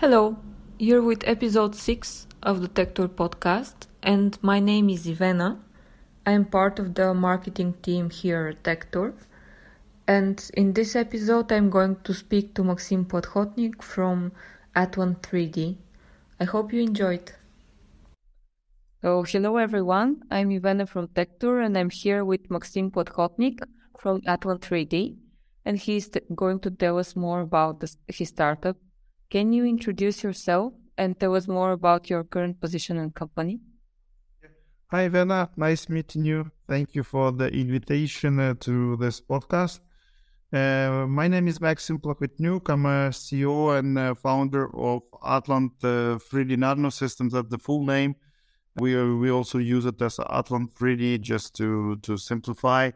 Hello, you're with episode 6 of the Tech Tour podcast, and my name is Ivana. I am part of the marketing team here at TechTour. And in this episode, I'm going to speak to Maksym Plakhotnyuk from Atlant 3D. I hope you enjoyed. So, hello everyone. I'm Ivana from Tech Tour, and I'm here with Maksym Plakhotnyuk from Atlant 3D, and he's t- going to tell us more about his startup can you introduce yourself and tell us more about your current position and company? Hi, Ivana. Nice meeting you. Thank you for the invitation uh, to this podcast. Uh, my name is Maksym Plakhotnyuk. I'm a CEO and uh, founder of Atlant 3D uh, Nano Systems. That's the full name. We uh, we also use it as Atlant 3D just to to simplify.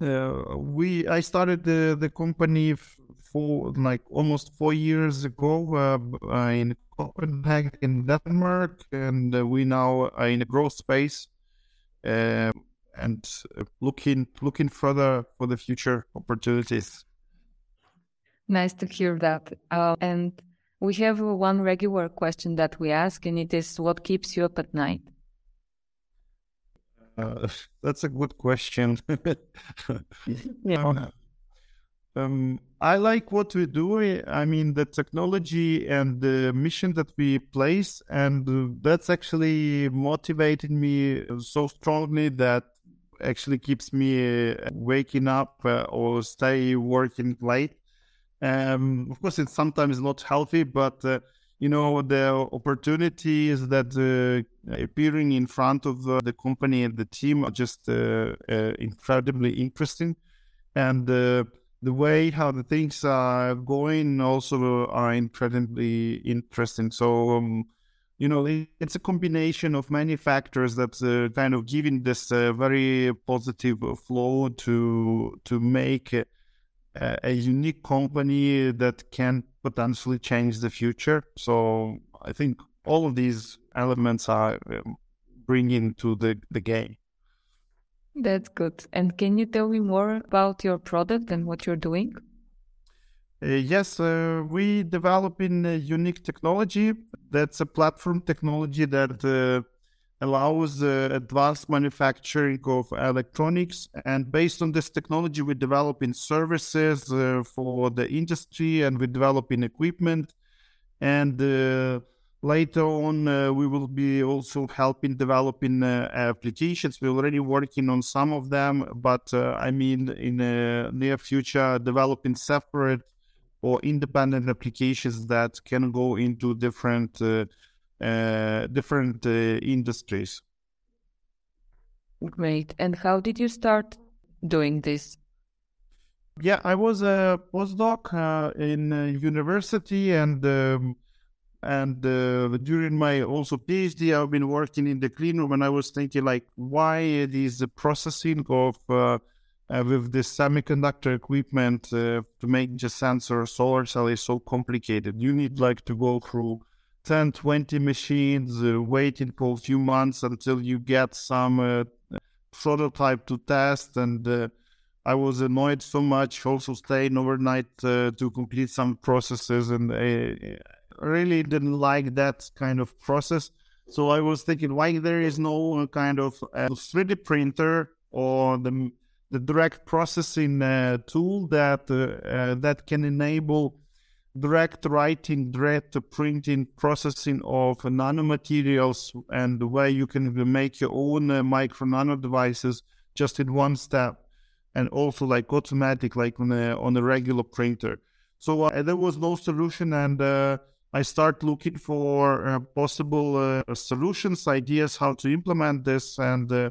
Uh, we I started the the company four like almost four years ago uh, uh, in Copenhagen, in Denmark, and uh, we now are in a growth space uh, and looking looking further for the future opportunities. Nice to hear that. Uh, and we have one regular question that we ask, and it is, "What keeps you up at night?" Uh, that's a good question. yeah. Um, I like what we do. I mean, the technology and the mission that we place, and that's actually motivated me so strongly that actually keeps me uh, waking up uh, or stay working late. Um, of course, it's sometimes not healthy, but uh, you know the opportunities that uh, appearing in front of uh, the company and the team are just incredibly interesting, and the way how the things are going also are incredibly interesting. So, um, you know, it's a combination of many factors that's uh, kind of giving this uh, very positive flow to to make a, a, unique company that can potentially change the future. So, I think all of these elements are um, bringing to the the game. That's good. And can you tell me more about your product and what you're doing? Uh, yes, uh, we develop in a unique technology. That's a platform technology that uh, allows uh, advanced manufacturing of electronics. And based on this technology, we develop in services uh, for the industry and we develop in equipment. And uh, Later on, uh, we will be also helping developing uh, applications. We're already working on some of them, but uh, I mean, in the near future, developing separate or independent applications that can go into different uh, uh, different uh, industries. Great. And how did you start doing this? Yeah, I was a postdoc in university and. Um, and uh, during my also PhD, I've been working in the clean room, and I was thinking like, why is the processing of uh, uh, with this semiconductor equipment uh, to make the sensor solar cell is so complicated? You need like to go through 10, 20 machines, uh, waiting for a few months until you get some uh, prototype to test, and I was annoyed so much. Also, staying overnight to complete some processes and really didn't like that kind of process. So I was thinking, why there is no kind of 3D uh, printer or the the direct processing uh, tool that uh, uh, that can enable direct writing, direct printing, processing of nanomaterials, and where you can make your own uh, micro nano devices just in one step, and also like automatic, like on a on a regular printer. So uh, there was no solution, and I start looking for uh, possible uh, solutions, ideas how to implement this, and uh,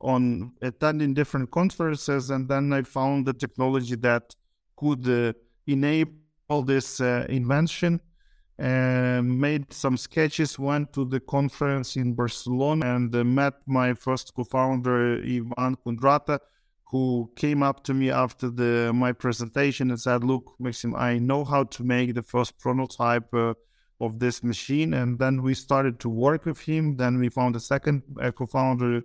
on attending different conferences. And then I found the technology that could uh, enable this uh, invention. Made some sketches, went to the conference in Barcelona, and uh, met my first co-founder Ivan Kundrata, who came up to me after the my presentation and said, "Look, Maksym, I know how to make the first prototype uh, of this machine." And then we started to work with him. Then we found a second uh, co-founder,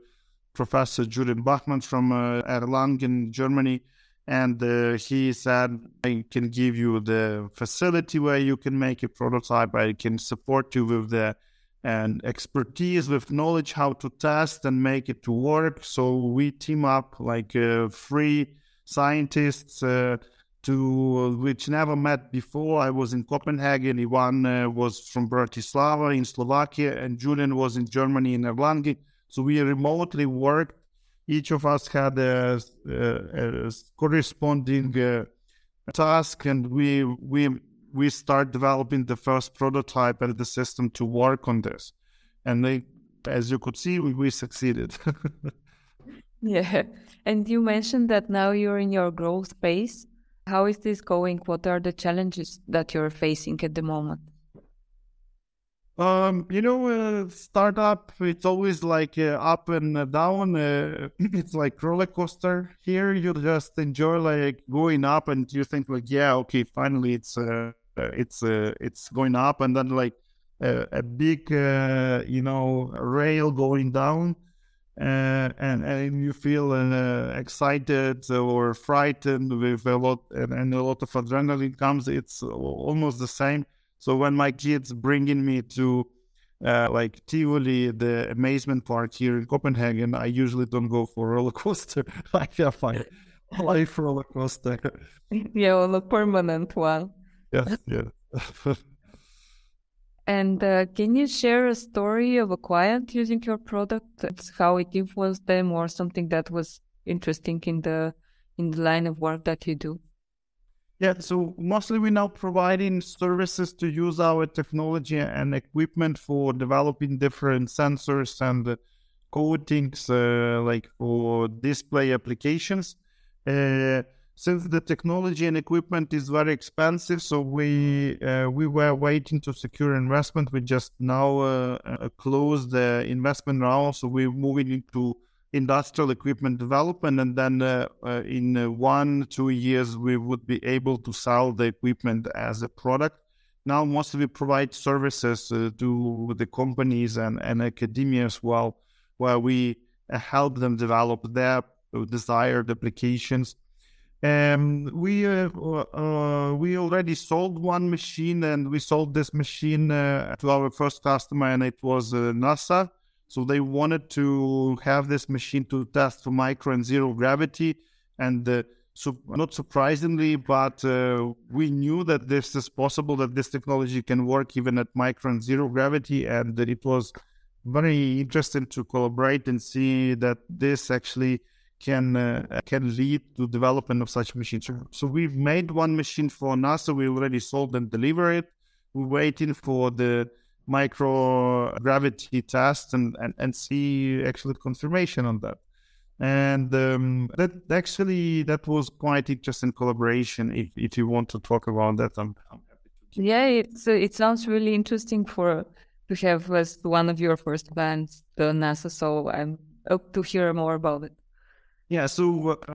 Professor Julien Bachmann from uh, Erlangen, Germany, and uh, he said, I can give you the facility where you can make a prototype. I can support you with the and expertise, with knowledge how to test and make it to work. So we team up like uh, three scientists uh, to which never met before. I was in Copenhagen. Ivan uh, was from Bratislava in Slovakia, and Julien was in Germany in Erlangen. So we remotely worked each of us had a, a, a corresponding uh, task, and we we we start developing the first prototype and the system to work on this. And they, as you could see, we, we succeeded. yeah, and you mentioned that now you're in your growth phase. How is this going? What are the challenges that you're facing at the moment? Um, you know, uh, startup, it's always like uh, up and uh, down. Uh, it's like roller coaster. Here, you just enjoy like going up, and you think like, yeah, okay, finally, it's uh it's uh, it's going up, and then like uh, a big, uh, you know, rail going down, uh, and and you feel uh, excited or frightened with a lot, and, and a lot of adrenaline comes. It's almost the same so when my kids bringing me to uh, like Tivoli, the amazement park here in Copenhagen, I usually don't go for roller coaster. I have fine. I like roller coaster. Yeah, well, a permanent one. Yes, yeah. and uh, can you share a story of a client using your product? How it influenced them, or something that was interesting in the in the line of work that you do? Yeah, so mostly we're now providing services to use our technology and equipment for developing different sensors and coatings, uh, like for display applications. Uh, since the technology and equipment is very expensive, so we uh, we were waiting to secure investment. We just now uh, uh, closed the investment round, so we're moving into industrial equipment development, and then uh, uh, in uh, one two years we would be able to sell the equipment as a product. Now mostly we provide services to the companies and, and academia as well, where we help them develop their desired applications. Um, we uh, we already sold one machine, and we sold this machine to our first customer, and it was NASA so they wanted to have this machine to test for micro and zero gravity. And uh, so, not surprisingly, but uh, we knew that this is possible, that this technology can work even at micro and zero gravity. And it was very interesting to collaborate and see that this actually can uh, can lead to development of such machines. So we've made one machine for NASA. We already sold and delivered it. We're waiting for the microgravity test and, and, and see actually confirmation on that. And um, that actually that was quite interesting collaboration. If, if you want to talk about that, I'm, I'm happy to. Yeah, it's, uh, it sounds really interesting for to have as one of your first bands, the NASA. So I'm hope to hear more about it. Yeah, so uh,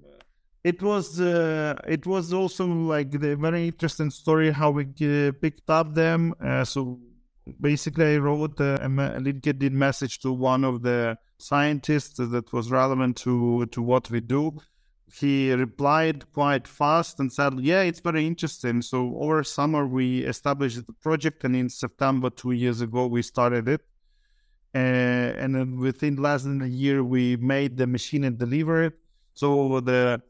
it was uh, it was also like the very interesting story how we uh, picked up them. Uh, so basically, I wrote a, a LinkedIn message to one of the scientists that was relevant to to what we do. He replied quite fast and said, "Yeah, it's very interesting." So over summer we established the project, and in September two years ago we started it. Uh, and then within less than a year we made the machine and delivered it. So the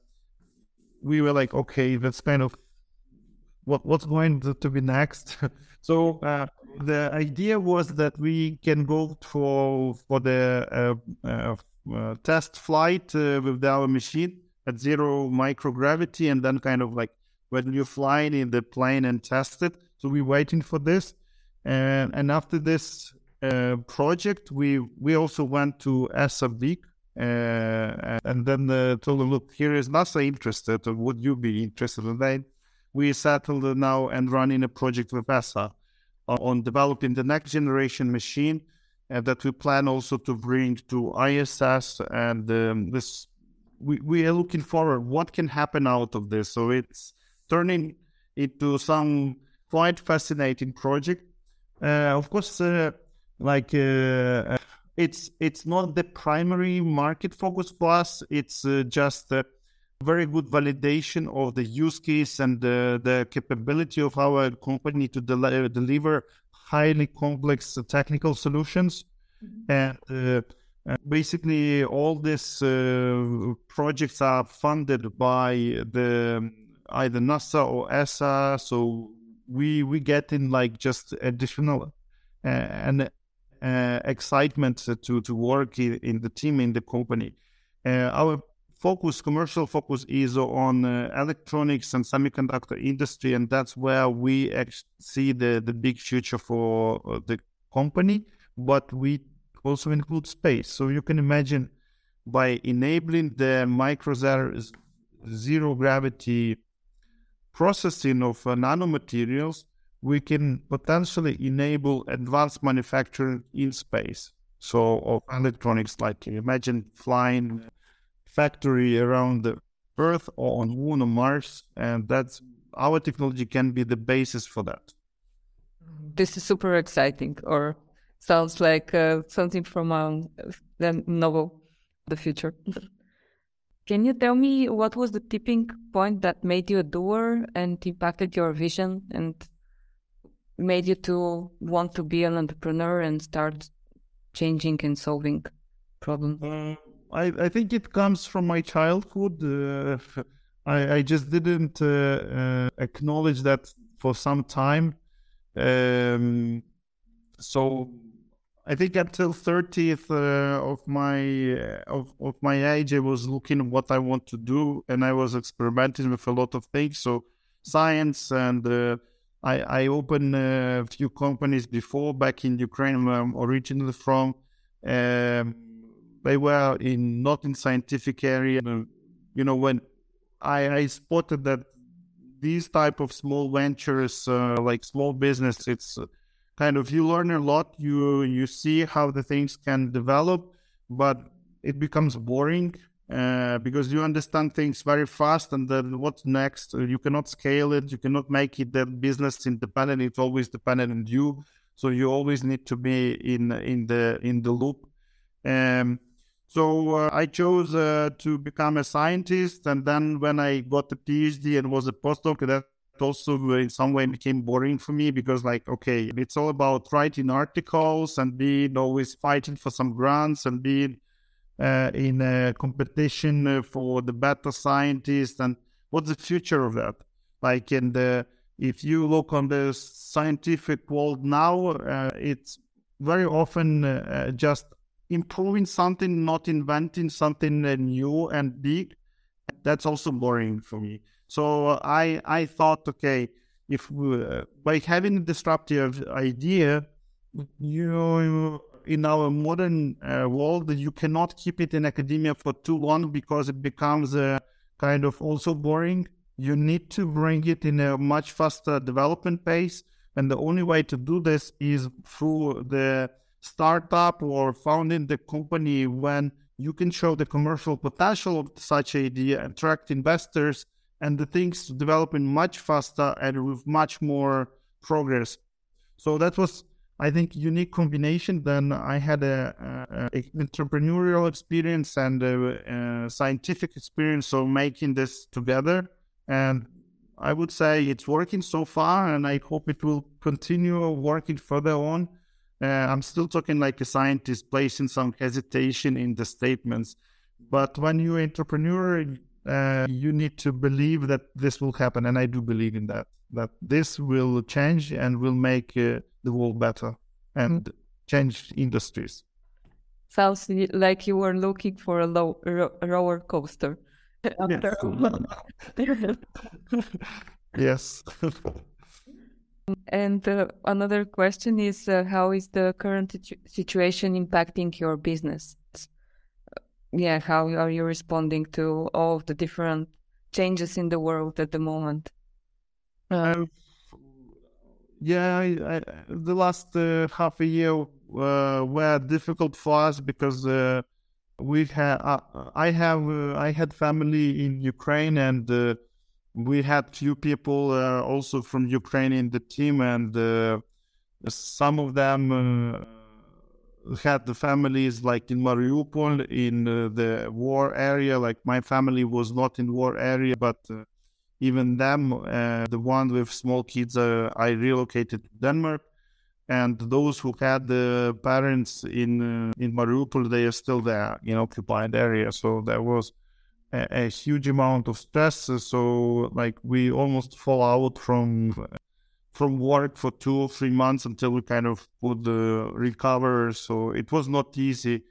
we were like, okay, that's kind of what what's going to, be next. so uh, the idea was that we can go for for the uh, uh, uh test flight uh, with our machine at zero microgravity, and then kind of like when you're flying in the plane and test it. So we're waiting for this, and and after this uh, project, we we also went to ESA Week. and then told them, look, here is NASA interested, would you be interested? And then we settled now and running a project with ESA on developing the next generation machine uh, that we plan also to bring to ISS. And um, this, we, we are looking forward. What can happen out of this? So it's turning into some quite fascinating project. Uh, of course, uh, like uh, it's it's not the primary market focus for us. It's uh, just a very good validation of the use case and the, the capability of our company to del- deliver highly complex technical solutions. Mm-hmm. And uh, basically, all these uh, projects are funded by the either NASA or ESA. So we we get in like just additional uh, and uh, excitement to to work in, in, the team in the company. Uh, our focus, commercial focus, is on uh, electronics and semiconductor industry, and that's where we see the the big future for the company. But we also include space. So you can imagine by enabling the micro zero gravity processing of uh, nanomaterials, we can potentially enable advanced manufacturing in space. So of electronics, like imagine flying factory around the Earth or on Moon or Mars, and that's our technology can be the basis for that. This is super exciting, or sounds like uh, something from a novel, the future. Can you tell me what was the tipping point that made you a doer and impacted your vision and made you to want to be an entrepreneur and start changing and solving problems? Uh, I, I think it comes from my childhood. Uh, I, I just didn't uh, uh acknowledge that for some time. Um, so I think until 30th uh, of my uh, of, of my age, I was looking what I want to do, and I was experimenting with a lot of things. So science, and uh, I I opened a few companies before back in Ukraine, where I'm originally from. Um, they were in not in scientific area. You know, when I, I spotted that these type of small ventures, uh, like small business, it's kind of you learn a lot you you see how the things can develop but it becomes boring uh, because you understand things very fast and then what's next? You cannot scale it. You cannot make it that business independent. It's always dependent on you. So you always need to be in in the in the loop. Um, so uh, I chose uh, to become a scientist, and then when I got the PhD and was a postdoc, that also in some way became boring for me because like okay it's all about writing articles and being always fighting for some grants and being uh, in a competition uh, for the better scientists and what's the future of that? Like in the if you look on the scientific world now uh, it's very often uh, just improving something not inventing something new and big. That's also boring for me. So I I thought, okay, if we, uh, by having a disruptive idea, you in our modern uh, world, you cannot keep it in academia for too long because it becomes uh, kind of also boring. You need to bring it in a much faster development pace, and the only way to do this is through the startup or founding the company when you can show the commercial potential of such idea, attract investors, and the things developing much faster and with much more progress. So that was, I think, unique combination. Then I had a, a, a entrepreneurial experience and a, a, scientific experience of making this together, and I would say it's working so far, and I hope it will continue working further on. Uh, I'm still talking like a scientist, placing some hesitation in the statements. But when you're entrepreneur, uh, you need to believe that this will happen, and I do believe in that. That this will change and will make uh, the world better and mm. change industries. Sounds like you were looking for a low ro- roller coaster. yes. yes. and uh, another question is uh, how is the current situation impacting your business? yeah, how are you responding to all of the different changes in the world at the moment? Uh, yeah, I, I, the last uh, half a year uh, were difficult for us because uh, we had uh, I have uh, I had family in Ukraine and we had few people also from Ukraine in the team and some of them had the families like in Mariupol in uh, the war area. Like my family was not in war area, but uh, even them, uh, the one with small kids, uh, I relocated to Denmark. And those who had the parents in uh, in Mariupol, they are still there in occupied area. So there was a, a huge amount of stress. So like we almost fall out from from work for two or three months until we kind of would uh, recover. So it was not easy,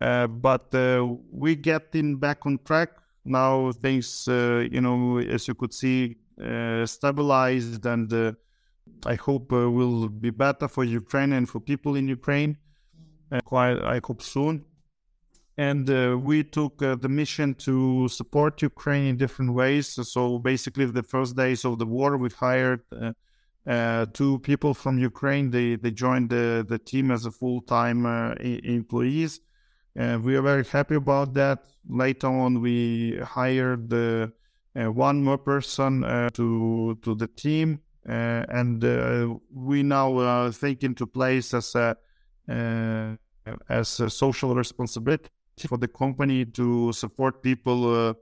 uh, but uh, we getting back on track now. Things, uh, you know, as you could see, uh, stabilized, and uh, I hope will be better for Ukraine and for people in Ukraine. quite, I hope soon. And we took the mission to support Ukraine in different ways. So basically, the first days of the war, we hired uh, two people from Ukraine. They they joined the the team as a full time uh, employees. Uh, we are very happy about that. Later on, we hired the uh, one more person uh, to to the team, uh, and we now uh, think into place as a as a social responsibility for the company to support people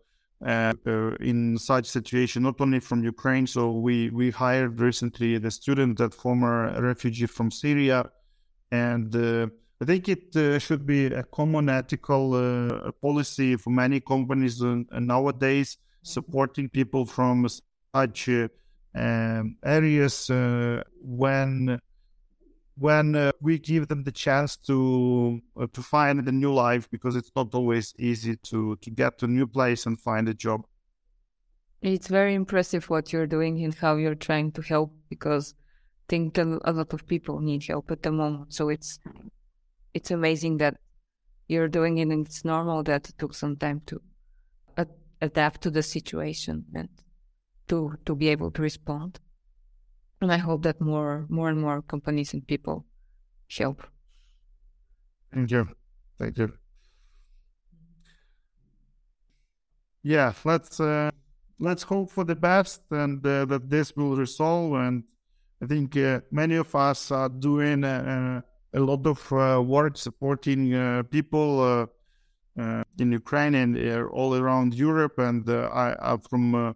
uh, in such situation, not only from Ukraine. So we we hired recently the student, that former refugee from Syria, and uh, I think it uh, should be a common ethical uh, policy for many companies nowadays, supporting people from such um, areas uh, when when uh, we give them the chance to uh, to find a new life because it's not always easy to to get to a new place and find a job. It's very impressive what you're doing and how you're trying to help because I think a lot of people need help at the moment. So it's it's amazing that you're doing it and it's normal that it took some time to adapt to the situation and to to be able to respond and I hope that more more and more companies and people help. Thank you. Thank you. Yeah, let's uh, let's hope for the best and uh, that this will resolve. And I think uh, many of us are doing uh, a lot of uh, work supporting uh, people in Ukraine and all around Europe. And I, I from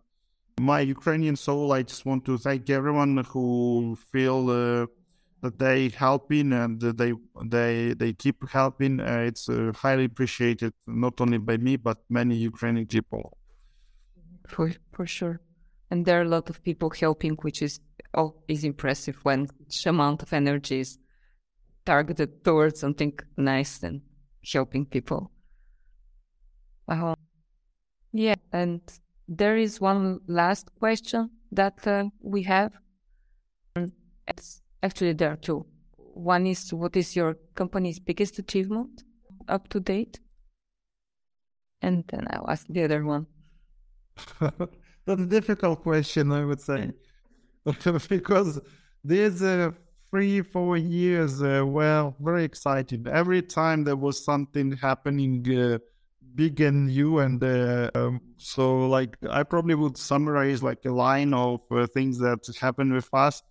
my Ukrainian soul, I just want to thank everyone who feel uh, that they helping and they they they keep helping. Uh, it's uh, highly appreciated, not only by me but many Ukrainian people. For for sure, and there are a lot of people helping, which is oh, is impressive when such amount of energy is targeted towards something nice and helping people. Uh, yeah, and there is one last question that uh, we have. It's actually, there are two. One is what is your company's biggest achievement up to date? And then I'll ask the other one. That's a difficult question, I would say, because these uh, three, four years uh, were very exciting. Every time there was something happening uh, big and new and uh, um, so like i probably would summarize like a line of uh, things that happened with us.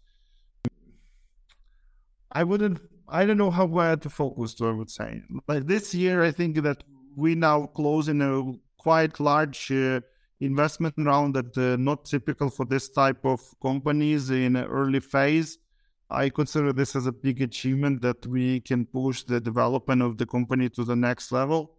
I wouldn't i don't know how where to focus i would say. Like this year i think that we now close in a quite large uh, investment round that uh, not typical for this type of companies in early phase i consider this as a big achievement that we can push the development of the company to the next level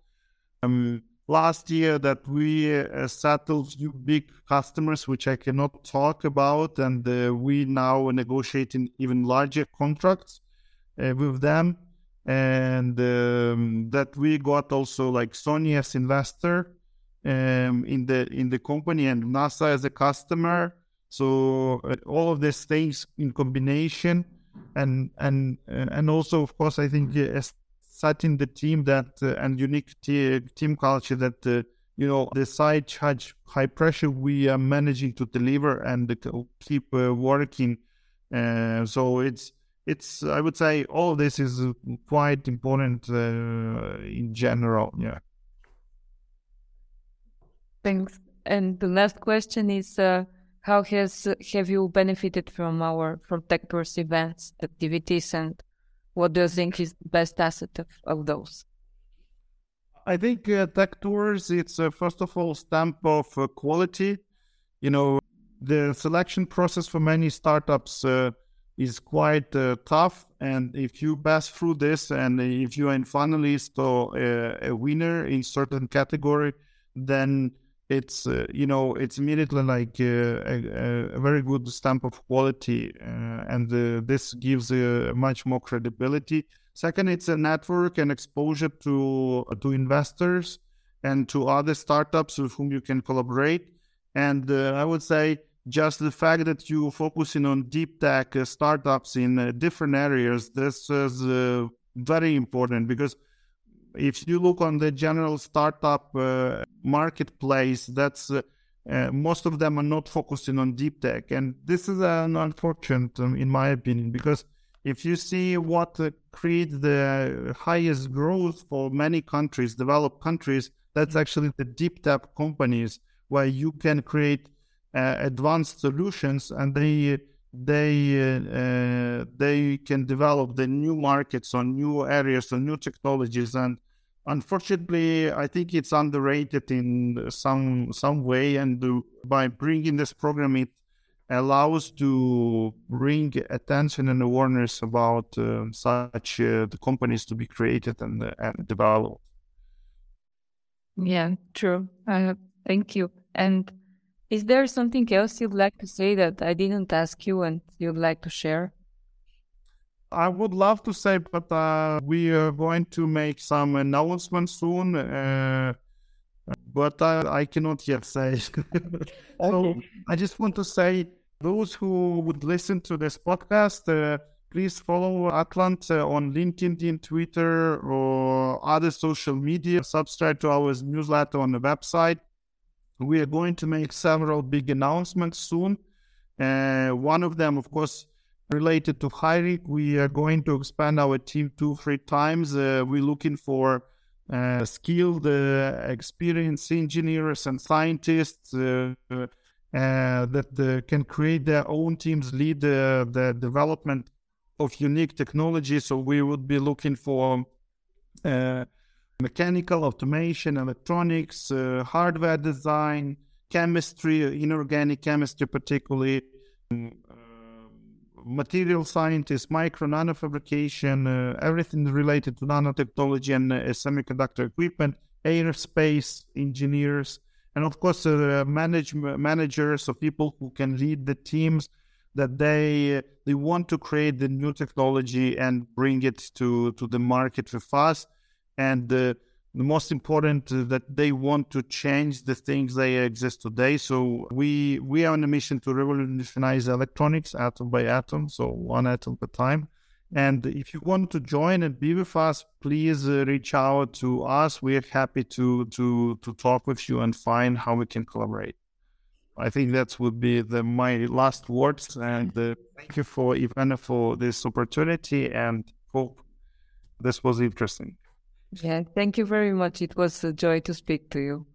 um, last year that we uh, settled few big customers, which I cannot talk about, and uh, we now negotiating even larger contracts uh, with them, and um, that we got also like Sony as investor um, in the in the company and NASA as a customer. So uh, all of these things in combination, and and and also of course I think uh, setting the team that uh, and unique t- team culture that uh, you know the side charge high pressure we are managing to deliver and keep uh, working. Uh, so it's it's i would say all of this is quite important uh, in general yeah. Thanks. And the last question is uh, how has have you benefited from our from Tech Tours events activities and what do you think is the best asset of, of those? I think uh, Tech Tours, it's uh, first of all stamp of uh, quality. You know, the selection process for many startups uh, is quite uh, tough. And if you pass through this and if you are a finalist or a, a winner in certain category, then it's uh, you know it's immediately like uh, a, a, very good stamp of quality uh, and uh, this gives much more credibility. Second it's a network and exposure to to investors and to other startups with whom you can collaborate. And uh, i would say just the fact that you're focusing on deep tech uh, startups in different areas this is very important because if you look on the general startup uh, marketplace, that's uh, uh, most of them are not focusing on deep tech, and this is an unfortunate, um, in my opinion, because if you see what uh, creates the highest growth for many countries, developed countries, that's actually the deep tech companies where you can create uh, advanced solutions, and they they uh, they can develop the new markets on new areas on new technologies. And unfortunately i think it's underrated in some some way and by bringing this program it allows to bring attention and awareness about uh, such uh, the companies to be created and, uh, and developed. Yeah true. Thank you. And is there something else you'd like to say that i didn't ask you and you'd like to share I would love to say, but uh, we are going to make some announcements soon. Uh, but I, I, cannot yet say. so I just want to say, those who would listen to this podcast, uh, please follow Atlant uh, on LinkedIn, Twitter, or other social media. Subscribe to our newsletter on the website. We are going to make several big announcements soon. Uh, one of them, of course, related to hiring. We are going to expand our team two, three times. Uh, we're looking for uh, skilled, uh, experienced engineers and scientists uh, uh, that uh, can create their own teams, lead the development of unique technology. So we would be looking for mechanical automation, electronics, hardware design, chemistry, inorganic chemistry, particularly material scientists, micro nanofabrication, uh, everything related to nanotechnology and uh, semiconductor equipment, aerospace engineers, and of course, uh, manage, managers or people who can lead the teams that they they want to create the new technology and bring it to to the market with. And uh, the most important uh, that they want to change the things they exist today. So we we are on a mission to revolutionize electronics atom by atom, so one atom at a time. And if you want to join and be with us, please uh, reach out to us. We're happy to to to talk with you and find how we can collaborate. I think that would be the my last words. And uh, thank you for Ivana for this opportunity, and hope this was interesting. Yeah, thank you very much. It was a joy to speak to you.